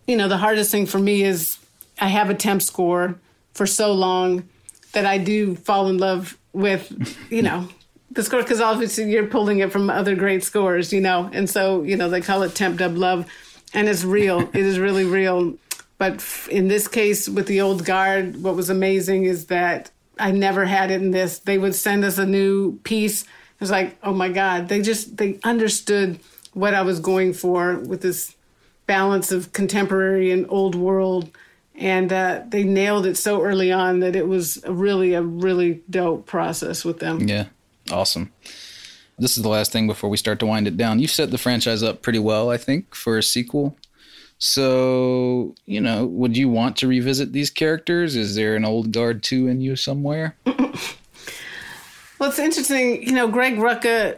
you know the hardest thing for me is I have a temp score for so long that I do fall in love with you know the score because obviously you're pulling it from other great scores, you know, and so you know they call it temp dub love, and it's real. it is really real. But in this case, with the old guard, what was amazing is that I never had it in this. They would send us a new piece. It was like, oh my God, they just they understood what I was going for with this balance of contemporary and old world. And uh, they nailed it so early on that it was really a really dope process with them. Yeah. Awesome. This is the last thing before we start to wind it down. You've set the franchise up pretty well, I think, for a sequel. So, you know, would you want to revisit these characters? Is there an old guard 2 in you somewhere? Well, it's interesting. You know, Greg Rucka,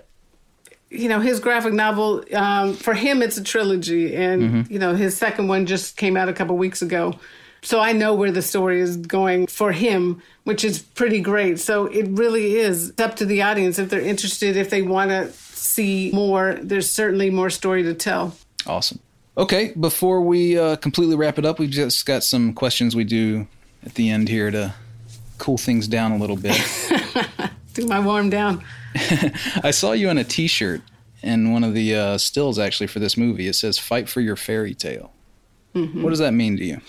you know, his graphic novel, um, for him, it's a trilogy. And, you know, his second one just came out a couple weeks ago. So I know where the story is going for him, which is pretty great. So it really is up to the audience if they're interested, if they want to see more. There's certainly more story to tell. Awesome. Okay, before we uh, completely wrap it up, we've just got some questions we do at the end here to cool things down a little bit. Do my warm down. I saw you in a T-shirt in one of the uh, stills actually for this movie. It says "Fight for your fairy tale." What does that mean to you?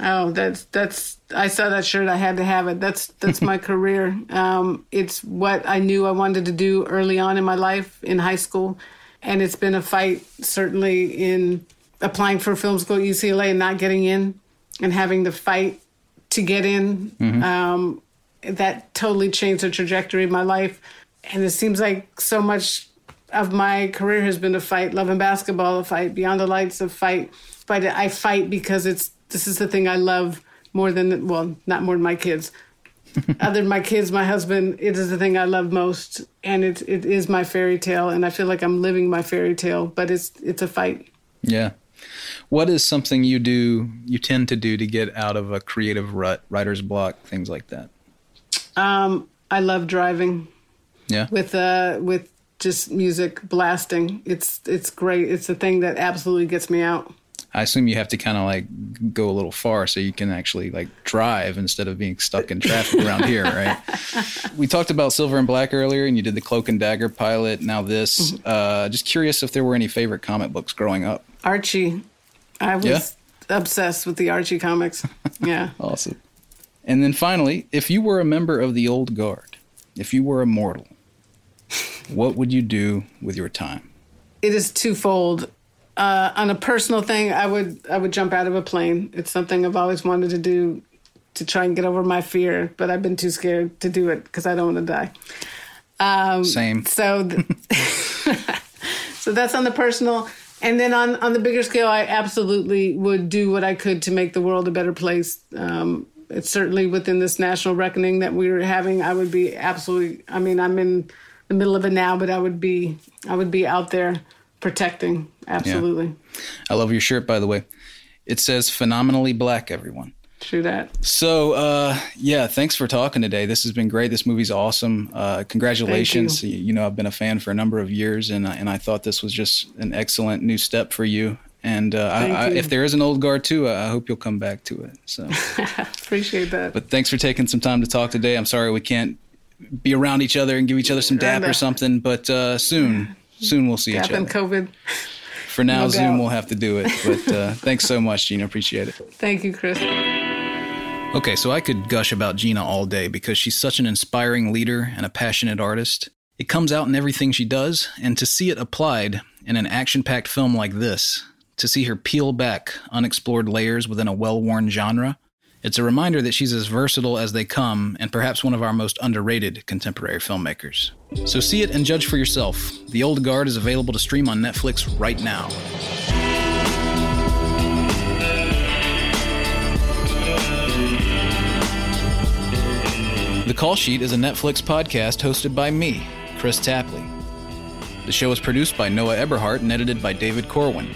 Oh, that's that's. I saw that shirt. I had to have it. That's that's my career. Um, it's what I knew I wanted to do early on in my life in high school, and it's been a fight certainly in applying for film school at UCLA and not getting in, and having to fight to get in. Um, that totally changed the trajectory of my life, and it seems like so much of my career has been a fight. Love and basketball, a fight. Beyond the lights, a fight. But I fight because it's this is the thing I love more than well, not more than my kids. Other than my kids, my husband, it is the thing I love most, and it it is my fairy tale, and I feel like I'm living my fairy tale. But it's it's a fight. Yeah. What is something you do, you tend to do to get out of a creative rut, writer's block, things like that? Um, I love driving Yeah. with uh with just music blasting. It's it's great. It's the thing that absolutely gets me out. I assume you have to kind of like go a little far so you can actually like drive instead of being stuck in traffic around here, right? We talked about Silver and Black earlier, and you did the Cloak and Dagger pilot. Now this. Uh, just curious if there were any favorite comic books growing up. Archie, I was Yeah? obsessed with the Archie comics. Yeah. Awesome. And then finally, if you were a member of the old guard, if you were immortal, what would you do with your time? it is twofold. Uh, on a personal thing, I would I would jump out of a plane. It's something I've always wanted to do to try and get over my fear, but I've been too scared to do it because I don't want to die. Um, Same. So, th- so that's on the personal, and then on on the bigger scale, I absolutely would do what I could to make the world a better place. Um, it's certainly within this national reckoning that we're having. I would be absolutely. I mean, I'm in the middle of it now, but I would be I would be out there protecting. Absolutely, I love your shirt, by the way. It says phenomenally black, everyone. true that. So, uh, yeah, thanks for talking today. This has been great. This movie's awesome. Uh, congratulations. You. you know, I've been a fan for a number of years, and I, and I thought this was just an excellent new step for you. And uh, I, I, if there is an old guard too, I I hope you'll come back to it. So, Appreciate that. but thanks for taking some time to talk today. I'm sorry we can't be around each other and give each other some dap or something, but uh, soon, soon we'll see each other. COVID. For now, No Zoom doubt. will have to do it. But uh, thanks so much, Gina. Appreciate it. Thank you, Kris. Okay, so I could gush about Gina all day because she's such an inspiring leader and a passionate artist. It comes out in everything she does, and to see it applied in an action packed film like this, to see her peel back unexplored layers within a well worn genre, it's a reminder that she's as versatile as they come and perhaps one of our most underrated contemporary filmmakers. So see it and judge for yourself. The Old Guard is available to stream on Netflix right now. The Call Sheet is a Netflix podcast hosted by me, Kris Tapley. The show is produced by Noah Eberhart and edited by David Corwin.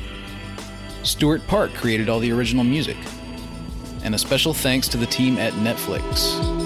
Stuart Park created all the original music. And a special thanks to the team at Netflix.